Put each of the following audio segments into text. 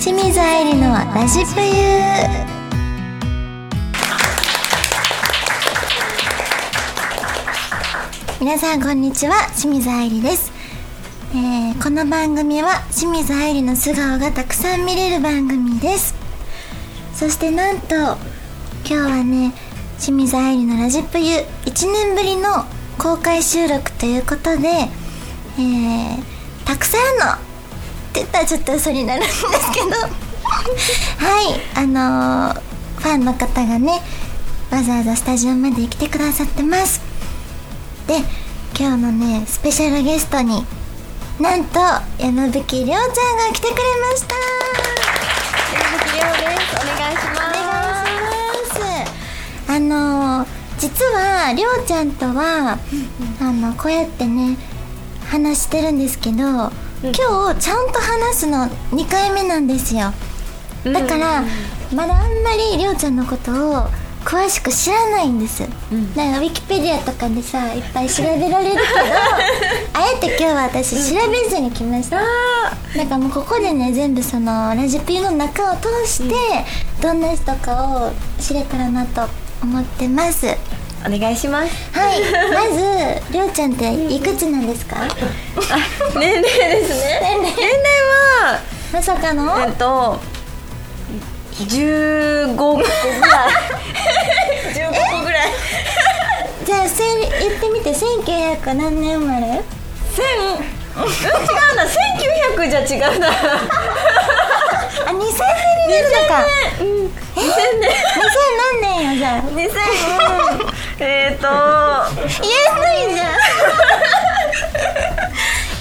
清水愛理のラジプユ皆さんこんにちは清水愛理です、えーこの番組は清水愛理の素顔がたくさん見れる番組です。そしてなんと今日はね清水愛理のラジプユ1年ぶりの公開収録ということで、えー、たくさんのって言ったらちょっと嘘になるんですけど。はいあのーファンの方がねわざわざスタジオまで来てくださってます。で今日のねスペシャルゲストになんと山吹りょうちゃんが来てくれました。山吹りょうです。お願いしおます。願いします。あのー実はりょうちゃんとは、あのこうやってね話してるんですけど、今日ちゃんと話すの2回目なんですよ。だから、まだあんまりりょうちゃんのことを詳しく知らないんです、ん。なんかウィキペディアとかでさいっぱい調べられるけど あえて今日は私調べずに来ました、あなんかもうここでね全部そのラジピーの中を通して、どんな人かを知れたらなと思ってますお願いします。まずりょうちゃんっていくつなんですか？年齢ですね。年齢。はまさかの？えっと15個ぐらい。15個ぐらい。じゃあせん言ってみて。1900何年生まれ？千うん違うな。1900じゃ違うな。あ2000年になるのか。うん。2000年。2000何年よじゃあ。2000えっと言えないじゃん。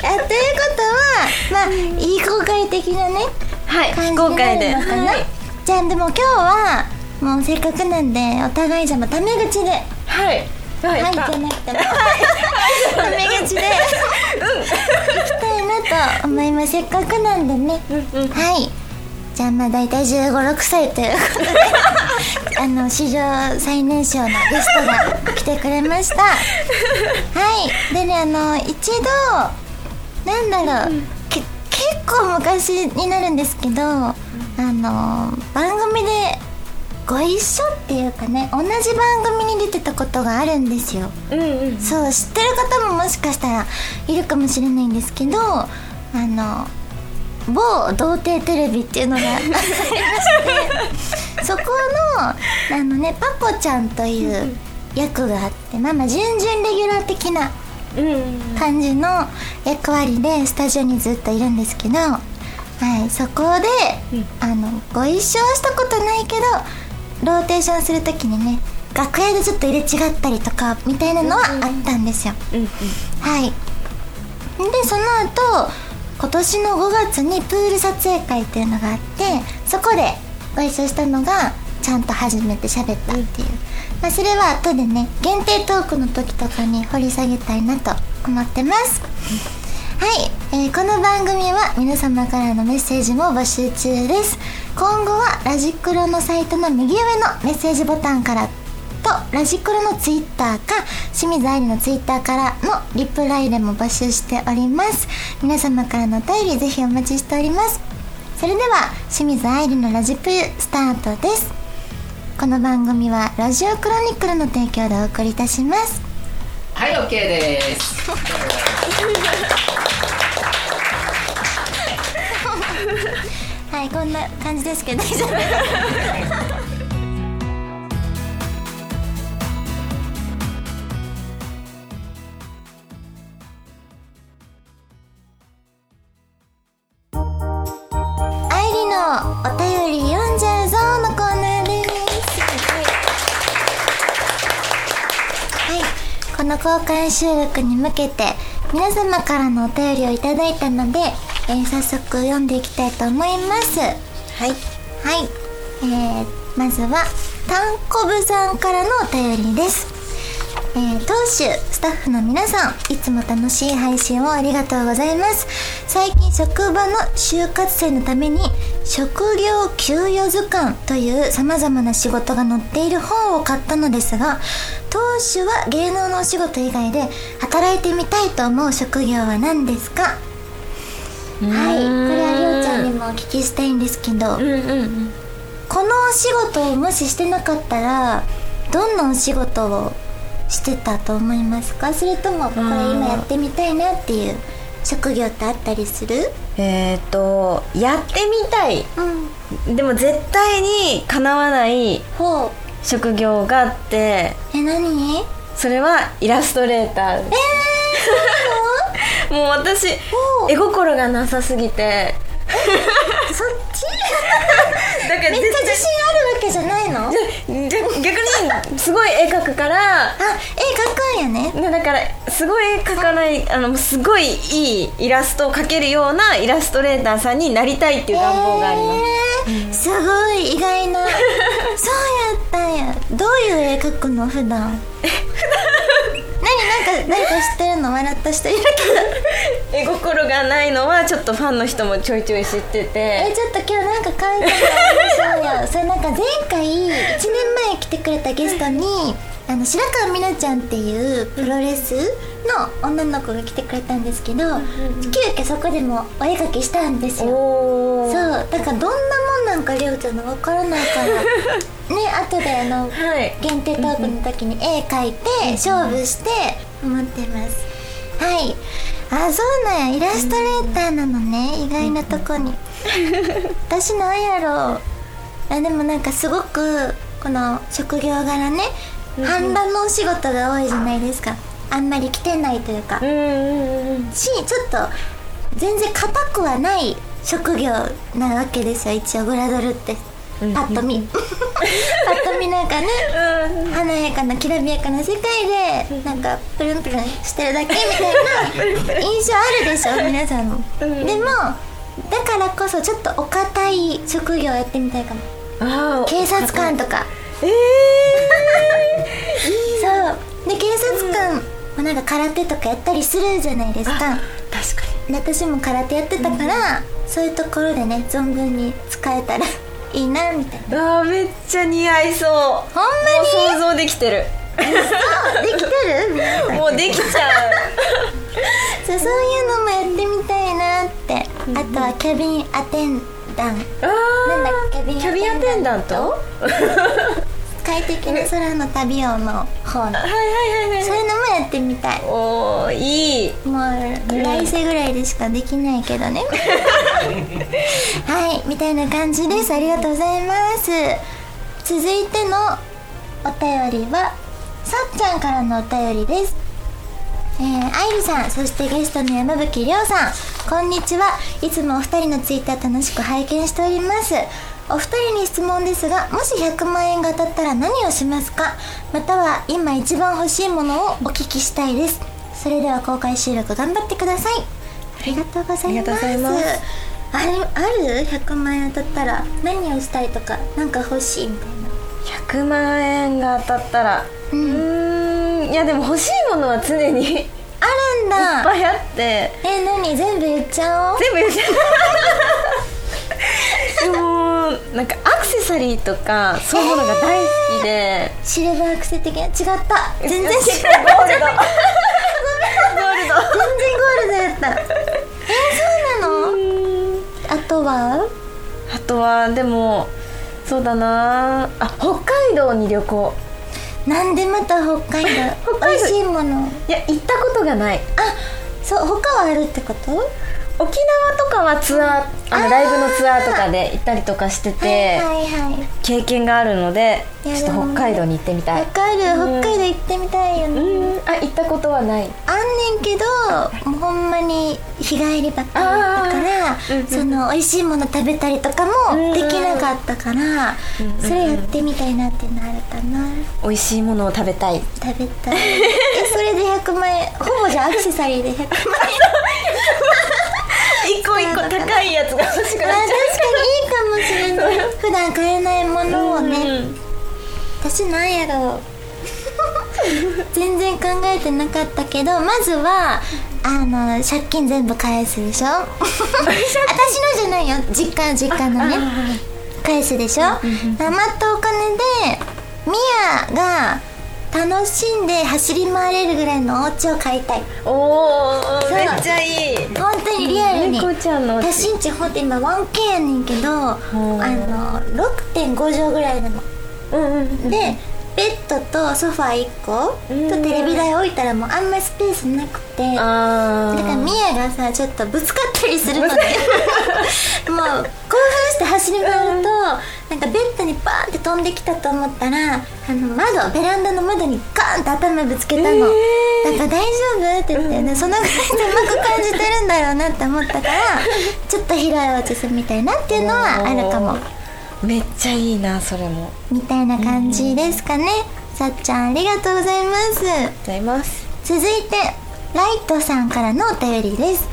あということはまあいい公開的なねはい非公開で。はい。じゃあでも今日はもうせっかくなんでお互いじゃあタメ口で。はい。はいはいじゃなくても。タメ口で。いきたいなと思います。せっかくなんでね。うんうん。はいじゃあまあ大体1 5 6歳ということであの史上最年少のゲストが来てくれました。はい。でねあの一度なんだろう、け結構昔になるんですけど、あの番組でご一緒っていうかね同じ番組に出てたことがあるんですよ。うんうん。そう知ってる方ももしかしたらいるかもしれないんですけどあの某童貞テレビっていうのがありまして そこのあのねパコちゃんという役があってまあまあ準々レギュラー的な感じの役割でスタジオにずっといるんですけど、はい、そこで、うん。あのご一緒はしたことないけどローテーションする時にね楽屋でちょっと入れ違ったりとかみたいなのはあったんですよ。はい。でその後今年の5月にプール撮影会っていうのがあってそこでご一緒したのがちゃんと初めて喋ったっていう、まあ、それは後でね限定トークの時とかに掘り下げたいなと思ってます。はい、えーこの番組は皆様からのメッセージも募集中です。今後はラジクロのサイトの右上のメッセージボタンからとラジクロのツイッターか清水愛理のツイッターからのリプライでも募集しております。皆様からのお便りぜひお待ちしております。それでは清水愛理のラジプユスタートです。この番組はラジオクロニクルの提供でお送りいたします。はい、OK です。はいこんな感じですけど大丈夫？ですの公開収録に向けて皆様からのお便りをいただいたので、えー早速読んでいきたいと思います。はい。はい。えー、まずはたんこぶさんからのお便りです。えー、当主スタッフの皆さんいつも楽しい配信をありがとうございます。最近職場の就活生のために職業給与図鑑というさまざまな仕事が載っている本を買ったのですが当主は芸能のお仕事以外で働いてみたいと思う職業は何ですか？はいこれはりょうちゃんにもお聞きしたいんですけど、うんうんうんこのお仕事をもししてなかったらどんなお仕事をしてたと思いますか？それともこれ今やってみたいなっていう職業ってあったりする？えっ、とやってみたい。うん。でも絶対にかなわない職業があって。え何？それはイラストレーター。です もう私絵心がなさすぎて。そっち？だからめっちゃ自信あるわけじゃないの？あじゃ逆にすごい絵描くから。絵描くんやね。でだからすごい絵描かないあのすごいいいイラストを描けるようなイラストレーターさんになりたいっていう願望があります、えーすごい意外な。そうやったんや。どういう絵描くの普段？何なんか誰か知ってるの？笑った人いるけど。絵心がないのはちょっとファンの人もちょいちょい知ってて。えちょっと今日なんか感謝がありましょうよ それなんか前回1年前来てくれたゲストにあの白川美奈ちゃんっていうプロレスの女の子が来てくれたんですけど急遽そこでもお絵描きしたんですよ。おそうーだからどんなもんなんかりょうちゃんの分からないから。ね後であのはい。限定トークの時に絵描いて勝負して思ってます。はい。あそうなんや。イラストレーターなのね。意外なとこに。私なんやろう。あでもなんかすごくこの職業柄ね反乱のお仕事が多いじゃないですかあんまり来てないというか。うんしちょっと全然硬くはない職業なわけですよ一応グラドルって。パッと見。パッと見なんかね華やかなきらびやかな世界でなんかプルンプルンしてるだけみたいな 印象あるでしょ皆さんも。でもだからこそちょっとお堅い職業やってみたいかも。警察官とか。え そう。で警察官もなんか空手とかやったりするじゃないですか。ー、確かで私も空手やってたから、そういうところでね存分に使えたら いいなみたいな。にあーめっちゃ似合いそう。ほんま想像できてる。にできてる？もうできちゃう。そうそういうのもやってみたいなって、あとはキャビンアテンダンあなんだキャビンアテンダント？快適な空の旅をの方のはいはいはいはい。そういうのもやってみたい。おーいい。もう来世ぐらいでしかできないけどね。はいみたいな感じです。ありがとうございます。続いてのお便りはさっちゃんからのお便りです。えー、愛理さんそしてゲストの山吹亮さん。こんにちは。いつもお二人のツイッター楽しく拝見しておりますお二人に質問ですがもし100万円が当たったら何をしますか？または今一番欲しいものをお聞きしたいです。それでは公開収録頑張ってください。ありがとうございます。ありがとうございます。あれある？100万円当たったら何をしたいとかなんか欲しいみたいな。100万円が当たったら？ううんいやでも欲しいものは常にいっあるんだ。ぱいあって。え何？全部言っちゃおう。全部言っちゃう。でもなんかアクセサリーとかそういうものが大好きで、シルバーアクセ的な違った。全然ゴールド。全然ゴールドやった。えそうなの？あとは？あとはでもそうだな。あ北海道に旅行。なんでまた北海道？北海道。美味しいもの。いや行ったことがない。あそう他はあるってこと？沖縄とかはツアーあのライブのツアーとかで行ったりとかしてて、はいはいはい。経験があるのでちょっと北海道に行ってみたい。わかるうん。北海道行ってみたいよね。うん。あ行ったことはない。あんねんけどもうほんまに日帰りばっかりだったから、うんうんその美味しいもの食べたりとかもできなかったから、それやってみたいなっていうのあるかな。美味しいものを食べたい。食べたい。えそれで100万円ほぼじゃあアクセサリーで100万円 高いやつが欲しくあなっちゃ確かにいいかもしれない。普段買えないものをうね、うん。私なんやろう。全然考えてなかったけどまずはあの借金全部返すでしょ。私のじゃないよ。実家実家のね。返すでしょ。余ったお金でミヤが楽しんで走り回れるぐらいのお家を買いたい。おおめっちゃいい。本当にリアルに。猫ちゃさんのお家。私んちほんと今 1K やねんけどあの6.5畳ぐらいなのうんうんうん。でベッドとソファー1個うん。とテレビ台置いたらもうあんまりスペースなくて。だあからミヤがさちょっとぶつかったりするので。もう興奮して走り回るとなんかベッドにバーンって飛んできたと思ったらあの窓ベランダの窓にガーンって頭ぶつけたの、えだから大丈夫って言って、ねそのぐらい狭く感じてるんだろうなって思ったから ちょっと広いお家住みたいなっていうのはあるかもめっちゃいいなそれも。みたいな感じですかね、さっちゃんありがとうございます。ございます。続いてライトさんからのお便りです、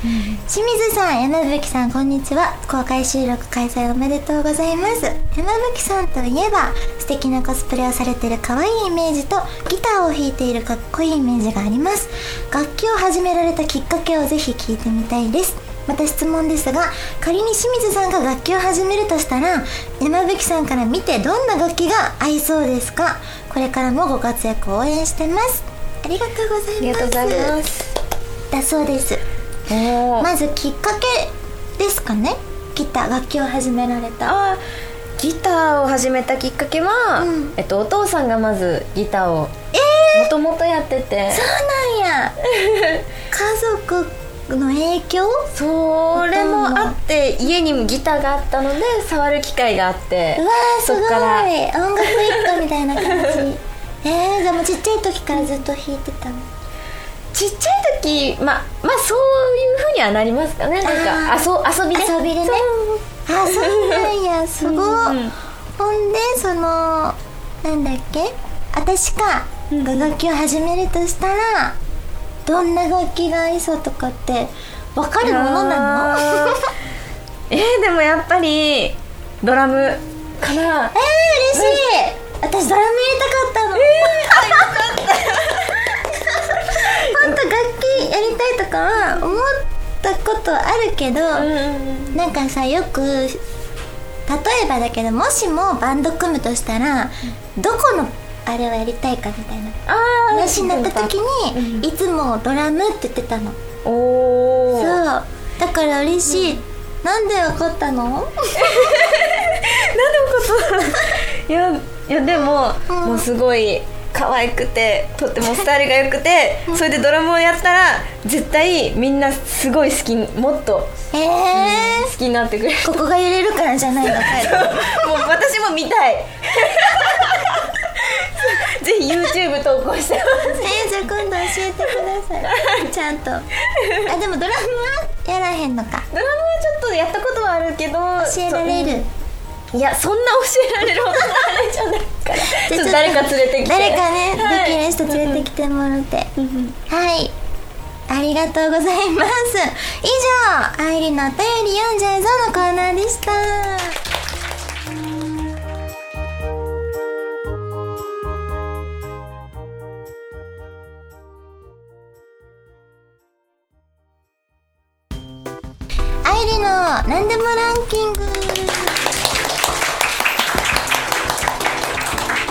清水さん山吹さんこんにちは。公開収録開催おめでとうございます。山吹さんといえば素敵なコスプレをされている可愛いイメージとギターを弾いているかっこいいイメージがあります。楽器を始められたきっかけをぜひ聞いてみたいですまた質問ですが仮に清水さんが楽器を始めるとしたら山吹さんから見てどんな楽器が合いそうですか？これからもご活躍を応援してます。ありがとうございます。ありがとうございますだそうです。まずきっかけですかね？ギター楽器を始められた。あーギターを始めたきっかけは、うん。えっと、お父さんがまずギターをえもともとやってて。そうなんや。家族の影響？それもあって家にもギターがあったので触る機会があってうわーすごい。音楽一家みたいな感じ。えー、じゃあもうちっちゃい時からずっと弾いてたの？ちっちゃい時まあまあそういうふうにはなりますかね。なんかあ遊遊びで遊びでね。あそうなんや。すごい、うん。うんほんでそのなんだっけ？私かが楽器を始めるとしたらどんな楽器が合いそうとかって分かるものなの？えー、でもやっぱりドラムかな。えー、嬉しい。私ドラム入れたかったの。えー、本当楽器やりたいとかは思ったことあるけど、うん。なんかさよく例えばだけどもしもバンド組むとしたらどこのあれをやりたいかみたいな。ああ話になった時にいつもドラムって言ってたの。おおそう。だから嬉しい、なんでわかったの？なんでこと いやいやでも、うん。もうすごい可愛くてとってもスタイルが良くてそれでドラムをやったら絶対みんなすごい好きもっとええ好きになってくれる。ここが揺れるからじゃないの もう私も見たいぜひ YouTube 投稿してます。えー、じゃあ今度教えてください。ちゃんと。あでもドラムはやらへんのか。ドラムはちょっとやったことはあるけど教えられる？いやそんな教えられるほどのあれじゃないから。ちょっと誰か連れてきて。誰かね、はい。できる人連れてきてもらって。はい。ありがとうございます。以上愛理のお便り読んじゃうぞのコーナーでした愛理の何でもランキング。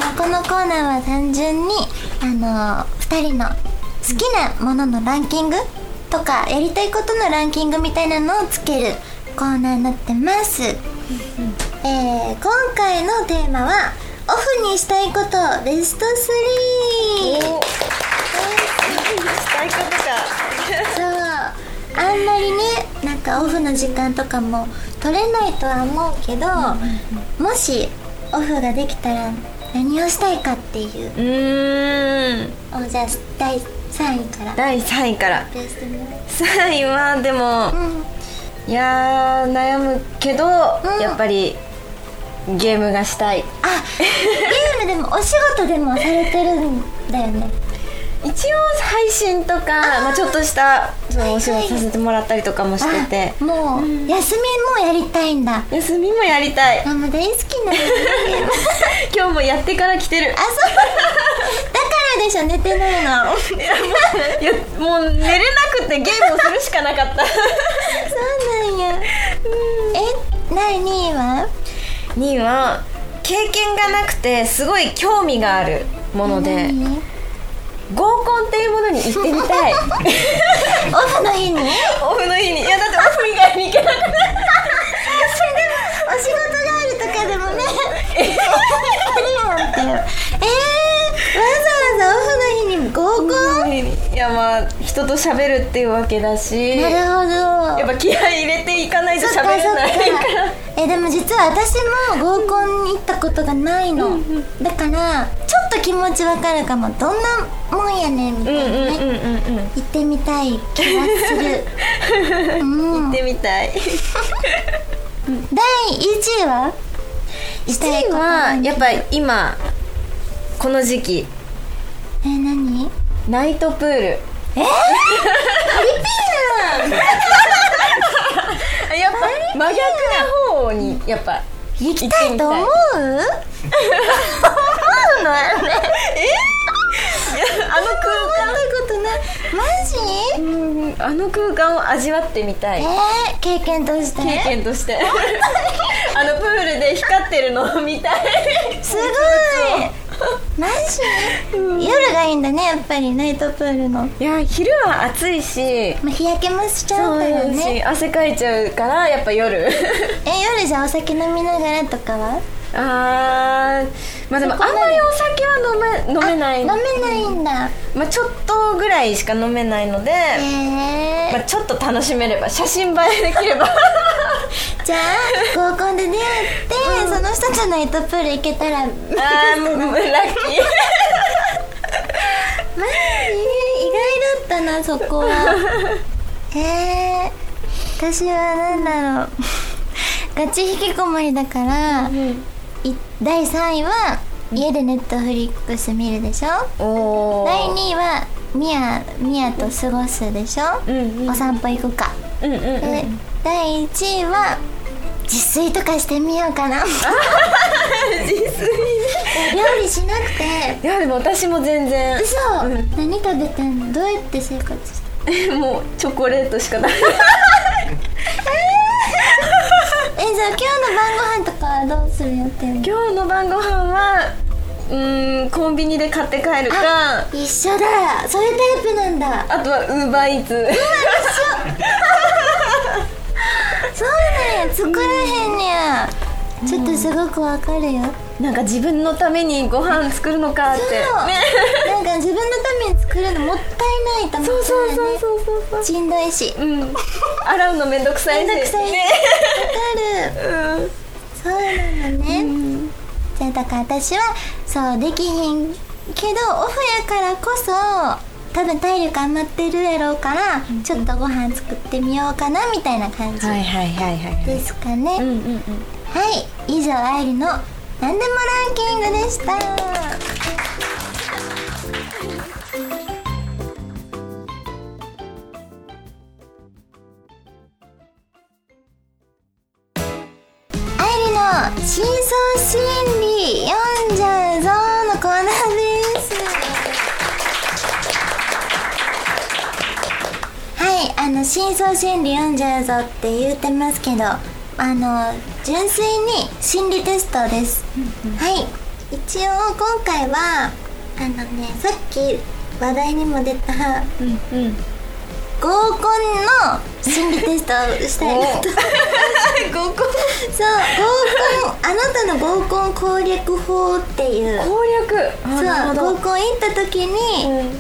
まあこのコーナーは単純にあの2人の好きなもののランキングとかやりたいことのランキングみたいなのをつけるコーナーになってます、えー今回のテーマはオフにしたいことベスト3 したいことか。そう。あんまりねかオフの時間とかも取れないとは思うけど、もしオフができたら何をしたいかっていう。うーん。をじゃあ第3位から。第3位から。発表してもらい3位はでもうん。いやー悩むけど、うん。やっぱりゲームがしたい。あゲームでもお仕事でもされてるんだよね一応配信とかまあ、ちょっとしたそのお仕事させてもらったりとかもしてて。あもう、休みもやりたいんだ。休みもやりたい。あもう大好きなんですね。今日もやってから来てる。あそう。だからでしょ寝てないの。いやもう寝れなくてゲームをするしかなかった。そうなんや。え第2位は2位は経験がなくてすごい興味があるもので。何合コンっていうものに行ってみたい。オフの日に？オフの日に。いやだってオフ以外に行けなくなる。お仕事があるとかでもね。あるよってえ ー、わざわざオフの日に合コン？いやまあ人と喋るっていうわけだし。なるほど。やっぱ気合い入れていかないと喋れないから。えでも実は私も合コンに行ったことがないの、だからちっと気持ちわかるかも。どんなもんやねんみたいなね、行ってみたい気がする。うん。行ってみたい。第1位は？したい1位は何やっぱり今この時期。え何？ナイトプール。え？ー、やっぱ真逆な方にやっぱ行きたいと思う？思うのよねあの空そんなことないマジ間うんあの空間を味わってみたい。えー、経験として？経験として。あのプールで光ってるのを見たい。すごい。マジ、夜がいいんだねやっぱり。ナイトプールの、いや昼は暑いし。まあ、日焼けもしちゃうからね。汗かいちゃうからやっぱ夜。え夜じゃあお酒飲みながらとかは？あーまあでもあんまりお酒は飲め飲めない。飲めないんだ。まあちょっとぐらいしか飲めないので、へえまあ、ちょっと楽しめれば写真映えできれば。じゃあ合コンで出会って、その人とナイトプール行けたらあーもうラッキー。意外だったなそこは。へえ私はなんだろう。ガチ引きこもりだから、い第3位は家でネットフリックス見るでしょ？第2位はミヤミヤと過ごすでしょ、うんうん。お散歩行くか、うんうんうん。で第1位は自炊とかしてみようかな。自炊料理しなくて。いやでも私も全然。嘘、うん。何食べてんの？どうやって生活してもうチョコレートしかない えじゃあ今日の晩ご飯とかはどうする予定？今日の晩ご飯はうーんコンビニで買って帰るか一緒だ。そういうタイプなんだ。あとはウーバーイーツ。そうなんや作らへんねや、ちょっとすごくわかるよなんか自分のためにご飯作るのかって。ね。なんか自分のために作るのもったいないと思ってそうそうそうそうそう。しんどいし。うん。洗うのめんどくさいしめんどくさいし。ね。わかる。うんそうなのね、じゃあだから私はそうできひんけどオフやからこそ多分体力余ってるやろうから、ちょっとご飯作ってみようかなみたいな感じはいはいはいはい。ですかね、うんうんうん。はい。以上愛理の「なんでもランキング」でした。愛理の「真相心理読んじゃうぞ」のコーナーです。はいあの真相心理読んじゃうぞって言ってますけどあの純粋に心理テストです、はい。一応今回はあのねさっき話題にも出たうんうん。合コンの心理テストをしたいなと。合コン？そう合コンあなたの合コン攻略法っていう。攻略。そう合コン行った時に、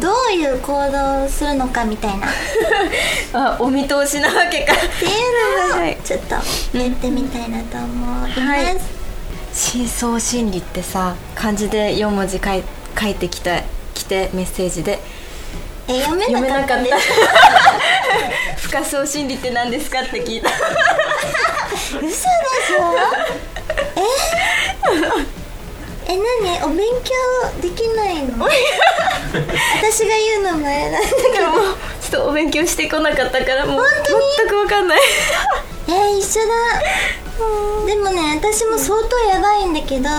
どういう行動をするのかみたいな。っ あお見通しなわけか。ていうのをはいちょっとやってみたいなと思います、はい。深層心理ってさ漢字で4文字書い書いてきた来てメッセージで。え読めなかった 心理って何ですかって聞いた。嘘でしょ？え？え何？お勉強できないの？私が言うのもあれなんだけどちょっとお勉強してこなかったからもう全く分かんない。えー、一緒だ。でもね私も相当やばいんだけど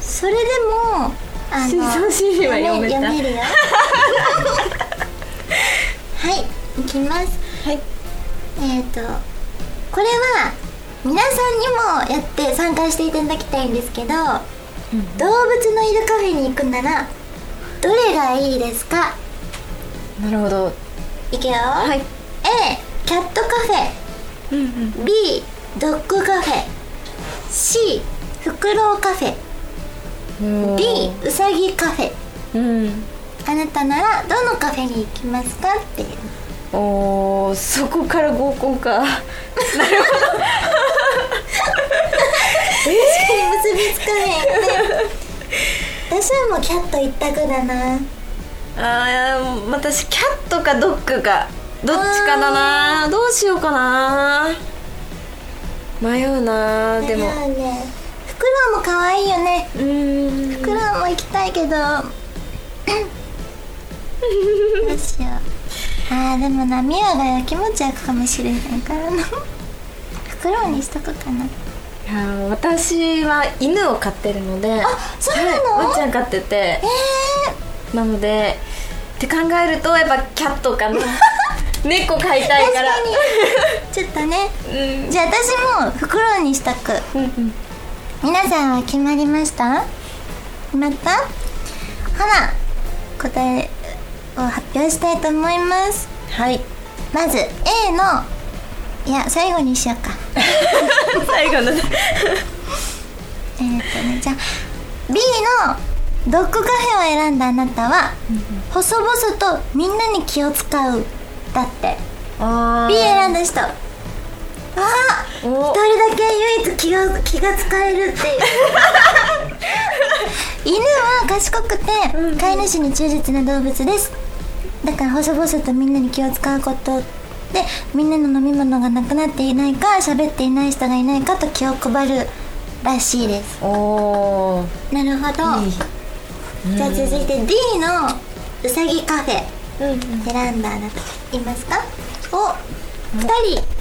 それでもあの読めた。読めるよ。はいいきます。はい。えっ、とこれは皆さんにもやって参加していただきたいんですけど、動物のいるカフェに行くな。らどれがいいですかなるほどいくよ、はい A キャットカフェうん B ドッグカフェ C フクロウカフェうん D ウサギカフェうんあなたならどのカフェに行きますかっていうおーそこから合コンかなるほどえー結びつかへんね私はもうキャット一択だな。あー私キャットかドッグかどっちかだな。どうしようかな。迷うなでも迷うね。フクロウも可愛いよね。うーん。フクロウも行きたいけど。どうしよう。あーでもなミアがやきもち焼くかもしれへんからな。フクロウにしとくかな。いやー私は犬を飼ってるのであそうなの？ワンちゃん飼ってて。えなのでって考えるとやっぱキャットかな。猫飼いたいー、からちょっとね。うん。じゃあ私もフクロウにしとく。うんうん。皆さんは決まりました？決まった？ほな答えを発表したいと思います。はい。まず A のいや最後にしようか最後のえーっとねじゃあ B のドッグカフェを選んだあなたは細々とみんなに気を使う。だって。あ B 選んだ人。あ一人だけ唯一気が気が使えるっていう。犬は賢くて飼い主に忠実な動物です。だから細々とみんなに気を使うことでみんなの飲み物がなくなっていないか喋っていない人がいないかと気を配るらしいです。おー。なるほど。いい。じゃあ続いて D のうさぎカフェ。うんうん。選んだあなたいますか。お二人。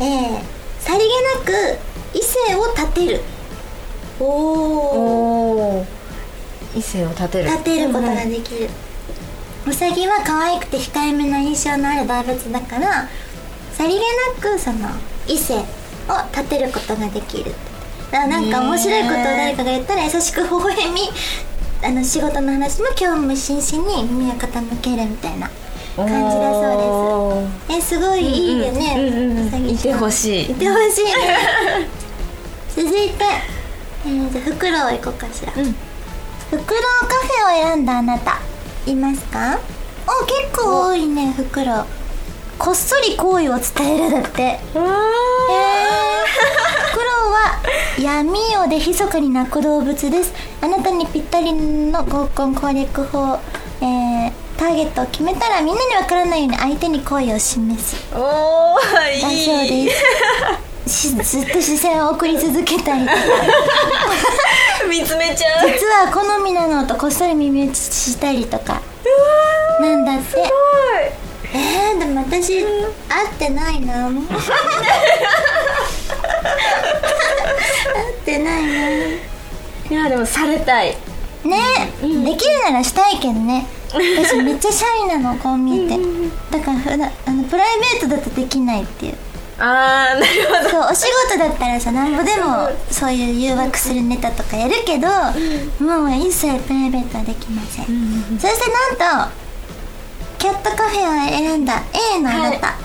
えー、さりげなく異性を立てる。おお異性を立てる。立てることができる、うさぎは可愛くて控えめな印象のある動物だからさりげなくその異性を立てることができる。だからなんか面白いことを誰かが言ったら優しく微笑みあの仕事の話も興味津々に耳を傾けるみたいな感じだそうです。えすごいいいよね、うんうさぎいてほしい。いてほしいね。続いて、えー、じゃあフクロウ行こうかしら、うん。フクロウカフェを選んだあなたいますか？お結構。多いねフクロウこっそり好意を伝えるだって。えー、わフクロウは闇夜で密かに鳴く動物です。あなたにぴったりの合コン攻略法えー、ターゲットを決めたらみんなにわからないように相手に好意を示す。ーおーだい。そういです。しずっと視線を送り続けたりとか見つめちゃう。実は好みなのとこっそり耳打ちしたりとか。なんだって。えー、でも私会ってないな。会ってないな。いやでもされたい。ね、できるならしたいけどね。私めっちゃシャイなのこう見えてだから普段あのプライベートだとできないっていうあーなるほど。そうお仕事だったらさなんぼでもそういう誘惑するネタとかやるけど、もう一切プライベートはできません、そしてなんとキャットカフェを選んだ A のあなた。は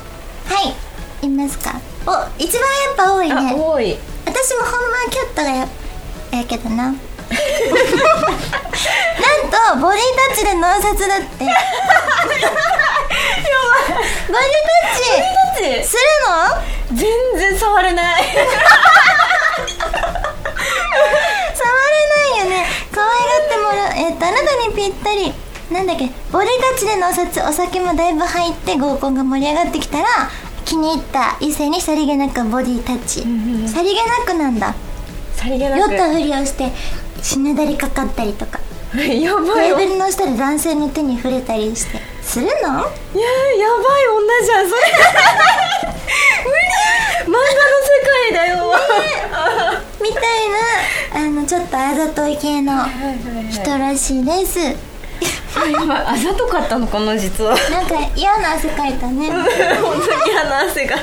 い、い、ますか？お一番やっぱ多いあね多い。私もほんまはキャットがややけどななんとボディタッチで脳殺だって。やばい。ボディタッチ。するの？全然触れない。触れないよね。可愛がってもらう。えっとあなたにぴったり。なんだっけ。ボディタッチでのお札お酒もだいぶ入って合コンが盛り上がってきたら気に入った異性にさりげなくボディタッチ、さりげなくなんださりげなく。酔ったふりをしてしなだりかかったりとか。やばテい。よーブルの下で男性の手に触れたりして。するの？いややばい女じゃんそれ無理。漫画の世界だよ。みたいなあのちょっとあざとい系の人らしいです。あざとかったのかな実は。なんか嫌な汗かいたね。本当に嫌な汗が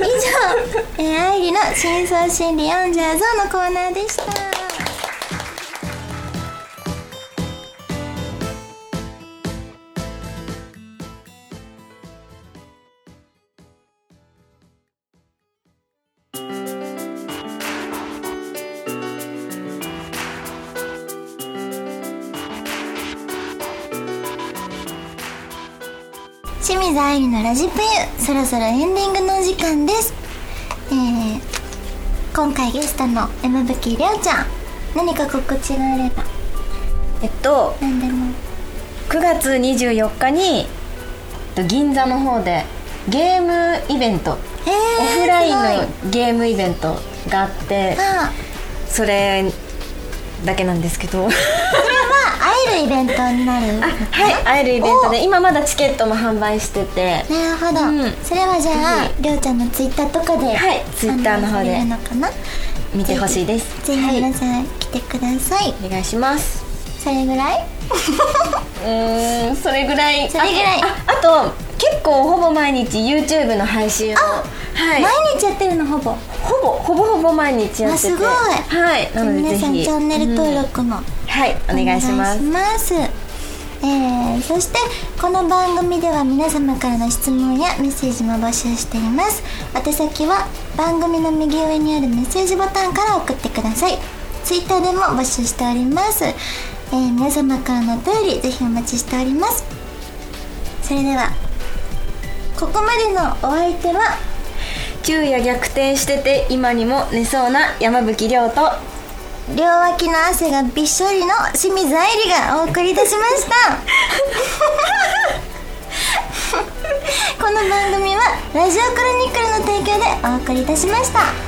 以上、えー、愛理の深層心理読んじゃうぞのコーナーでした。清水愛理のラジプユそろそろエンディングのお時間です。えー、今回ゲストの山吹りょうちゃん何か告知があれば。えっと何でも。9月24日にえっと銀座の方でゲームイベント。えー、オフラインのゲームイベントがあってあそれだけなんですけど えるイベントになる？はい会えるイベントで今まだチケットも販売してて。なるほど、うん。それはじゃありょうちゃんのツイッターとかではいツイッターの方で。見てほしいです。ぜひはい。皆さん来てください、お願いします。それぐらい？うーんそれぐらい。それぐらい。あと結構ほぼ毎日 YouTube の配信を。あはい。毎日やってるのほぼ。ほぼほぼほぼ毎日やってて。あすごい。はい。なのでぜ皆さんひチャンネル登うん。録もはいお願いします。お願いします。えー、そしてこの番組では皆様からの質問やメッセージも募集しています。宛先は番組の右上にあるメッセージボタンから送ってください。Twitter でも募集しております、えー、皆様からのお便りぜひお待ちしております。それではここまでのお相手は昼夜逆転してて今にも寝そうな山吹亮と両脇の汗がびっしょりの清水愛理がお送りいたしました。この番組はラジオクロニクルの提供でお送りいたしました